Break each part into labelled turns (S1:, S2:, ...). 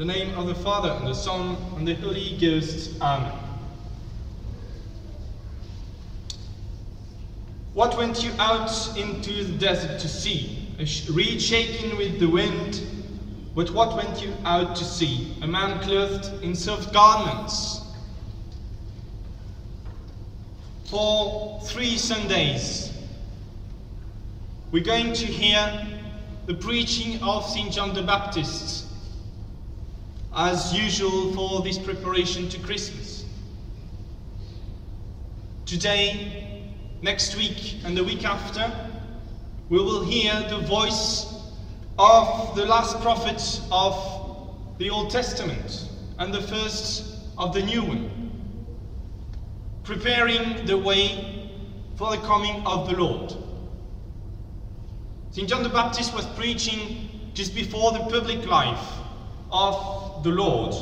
S1: the name of the Father, and the Son, and the Holy Ghost. Amen. What went you out into the desert to see? A reed shaken with the wind? But what went you out to see? A man clothed in soft garments? For three Sundays, we're going to hear the preaching of St. John the Baptist, as usual for this preparation to Christmas. Today, next week, and the week after, we will hear the voice of the last prophet of the Old Testament and the first of the new one, preparing the way for the coming of the Lord. St. John the Baptist was preaching just before the public life of the Lord,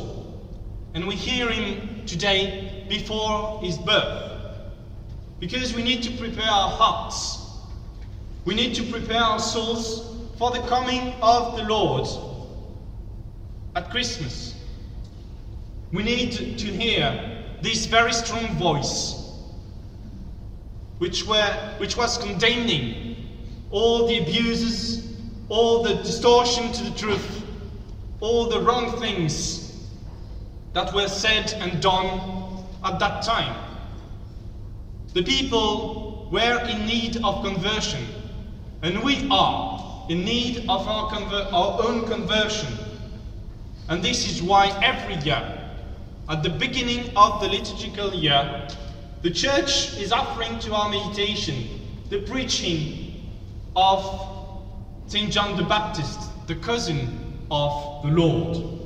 S1: and we hear him today before his birth. Because we need to prepare our hearts, we need to prepare our souls for the coming of the Lord at Christmas. We need to hear this very strong voice, which, were, which was condemning all the abuses, all the distortion to the truth, all the wrong things that were said and done at that time. The people were in need of conversion, and we are in need of our, our own conversion. And this is why every year, at the beginning of the liturgical year, the Church is offering to our meditation the preaching of St. John the Baptist, the cousin of the Lord.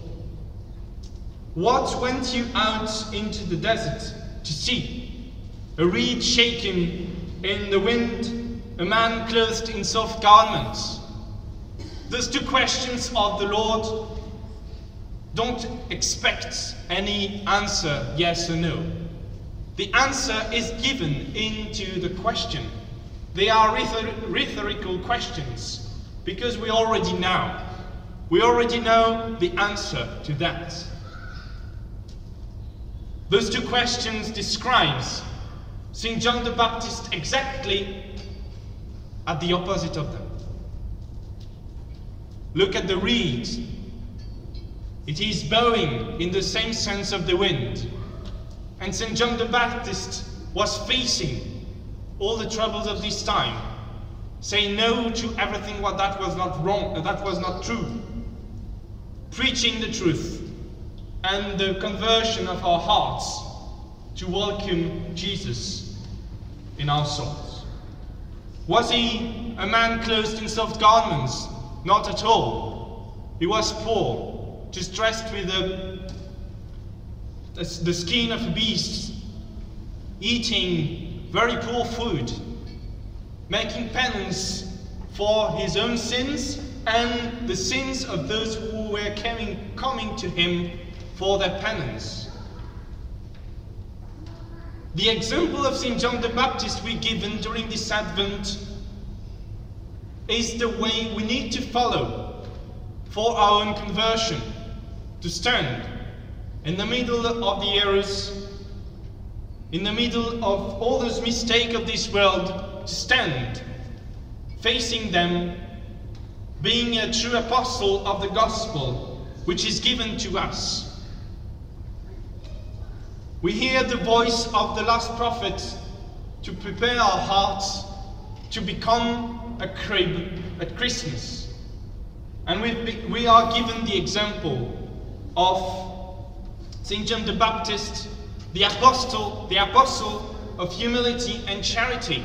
S1: What went you out into the desert to see? A reed shaken in the wind, a man clothed in soft garments. Those two questions of the Lord don't expect any answer, yes or no. The answer is given into the question. They are rhetorical questions because we already know. We already know the answer to that. Those two questions describes St. John the Baptist exactly at the opposite of them. Look at the reed. It is bowing in the same sense of the wind. And St. John the Baptist was facing all the troubles of this time. saying no to everything what that was not wrong, that was not true. Preaching the truth and the conversion of our hearts to welcome Jesus in our souls. Was he a man clothed in soft garments? Not at all. He was poor, dressed with the, the skin of a beast, eating very poor food, making penance for his own sins and the sins of those were coming, coming to him for their penance. The example of St. John the Baptist we given during this Advent is the way we need to follow for our own conversion, to stand in the middle of the errors in the middle of all those mistakes of this world, to stand, facing them, being a true apostle of the gospel which is given to us. We hear the voice of the last prophet to prepare our hearts to become a crib at Christmas. And we are given the example of St. John the Baptist the apostle, the apostle of humility and charity.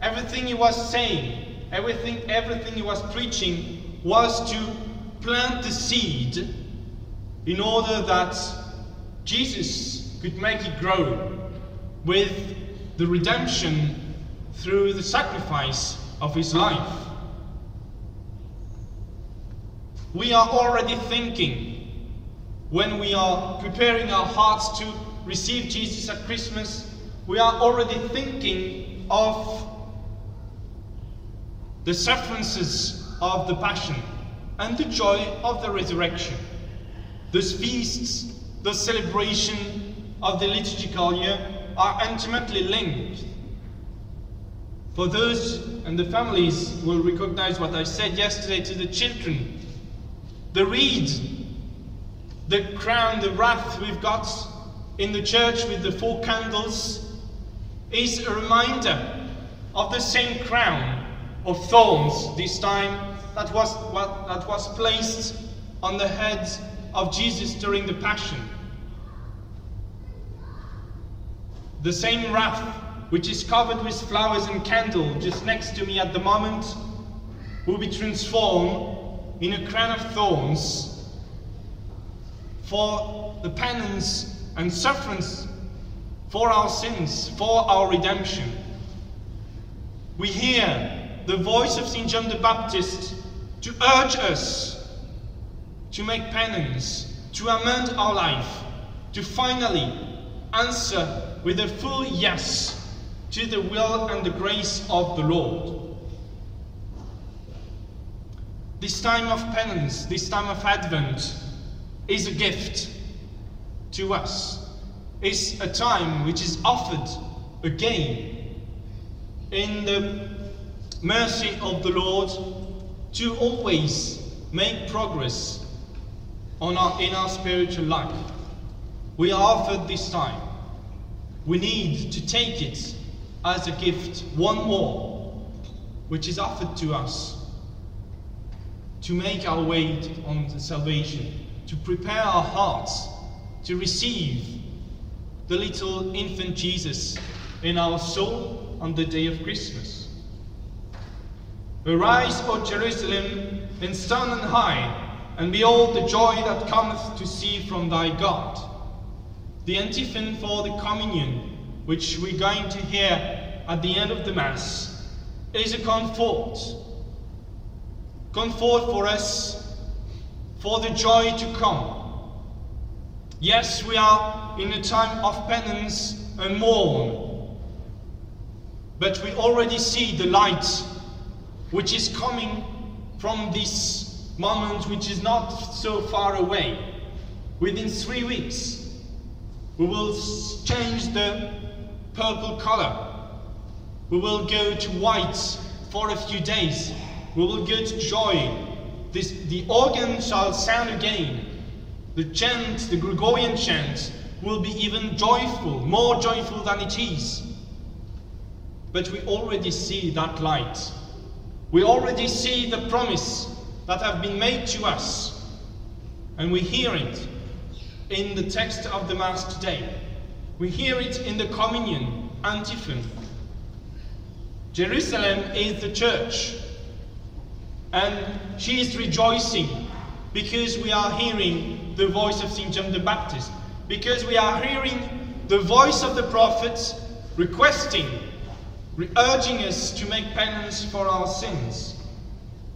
S1: Everything he was saying, everything, everything he was preaching was to plant the seed in order that Jesus could make it grow with the redemption through the sacrifice of his life. We are already thinking when we are preparing our hearts to receive Jesus at Christmas, we are already thinking of the sufferances of the Passion and the joy of the resurrection. Those feasts, the celebration of the liturgical year are intimately linked. For those and the families will recognize what I said yesterday to the children. The reed, the crown, the wreath we've got in the church with the four candles is a reminder of the same crown of thorns this time that was, what, that was placed on the head of Jesus during the Passion. The same wreath which is covered with flowers and candle just next to me at the moment will be transformed in a crown of thorns for the penance and sufferance for our sins, for our redemption. We hear the voice of St. John the Baptist to urge us to make penance, to amend our life, to finally answer with a full yes to the will and the grace of the Lord. This time of penance, this time of Advent, is a gift to us. It's a time which is offered again in the mercy of the Lord to always make progress on our, in our spiritual life. We are offered this time. We need to take it as a gift, one more, which is offered to us to make our way on salvation, to prepare our hearts to receive the little infant Jesus in our soul on the day of Christmas. Arise, O Jerusalem, and stand on high, and behold the joy that cometh to see from thy God. The antiphon for the communion, which we're going to hear at the end of the Mass, is a comfort. Comfort for us for the joy to come. Yes, we are in a time of penance and mourn, but we already see the light which is coming from this moment which is not so far away. Within three weeks, we will change the purple color. We will go to white for a few days. We will go to joy. This, the organ shall sound again. The chant, the Gregorian chant, will be even joyful, more joyful than it is. But we already see that light we already see the promise that have been made to us, and we hear it in the text of the Mass today. We hear it in the communion antiphon. Jerusalem is the church, and she is rejoicing because we are hearing the voice of St. John the Baptist, because we are hearing the voice of the prophets requesting urging us to make penance for our sins.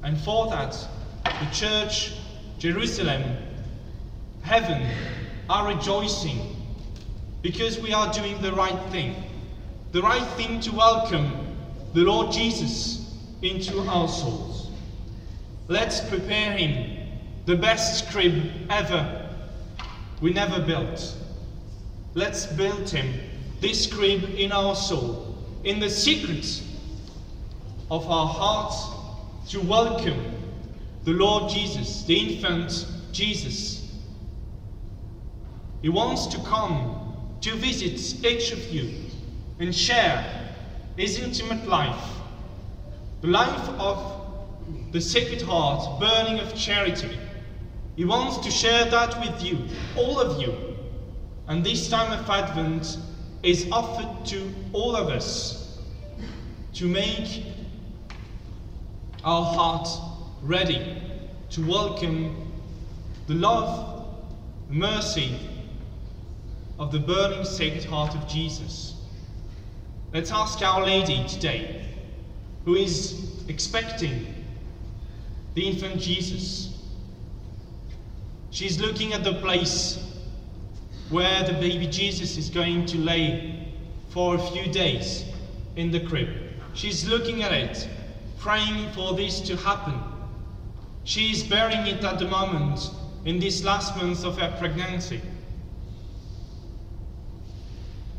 S1: And for that, the church, Jerusalem, heaven are rejoicing because we are doing the right thing. The right thing to welcome the Lord Jesus into our souls. Let's prepare him the best crib ever we never built. Let's build him this crib in our soul in the secrets of our hearts to welcome the Lord Jesus, the infant Jesus. He wants to come to visit each of you and share his intimate life, the life of the Sacred Heart, burning of charity. He wants to share that with you, all of you. And this time of Advent, is offered to all of us to make our heart ready to welcome the love, mercy of the burning sacred heart of Jesus. Let's ask Our Lady today, who is expecting the infant Jesus. She's looking at the place where the baby Jesus is going to lay for a few days in the crib. She's looking at it, praying for this to happen. She is bearing it at the moment in this last month of her pregnancy.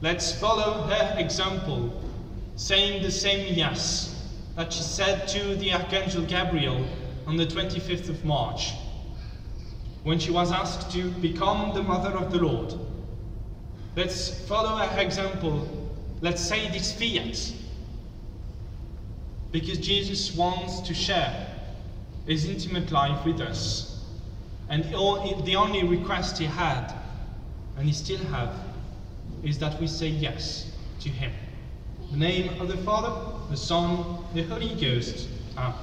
S1: Let's follow her example, saying the same yes that she said to the Archangel Gabriel on the 25th of March when she was asked to become the mother of the Lord. Let's follow her example. Let's say this fiat. Because Jesus wants to share his intimate life with us. And the only request he had, and he still has, is that we say yes to him. The name of the Father, the Son, the Holy Ghost. Amen.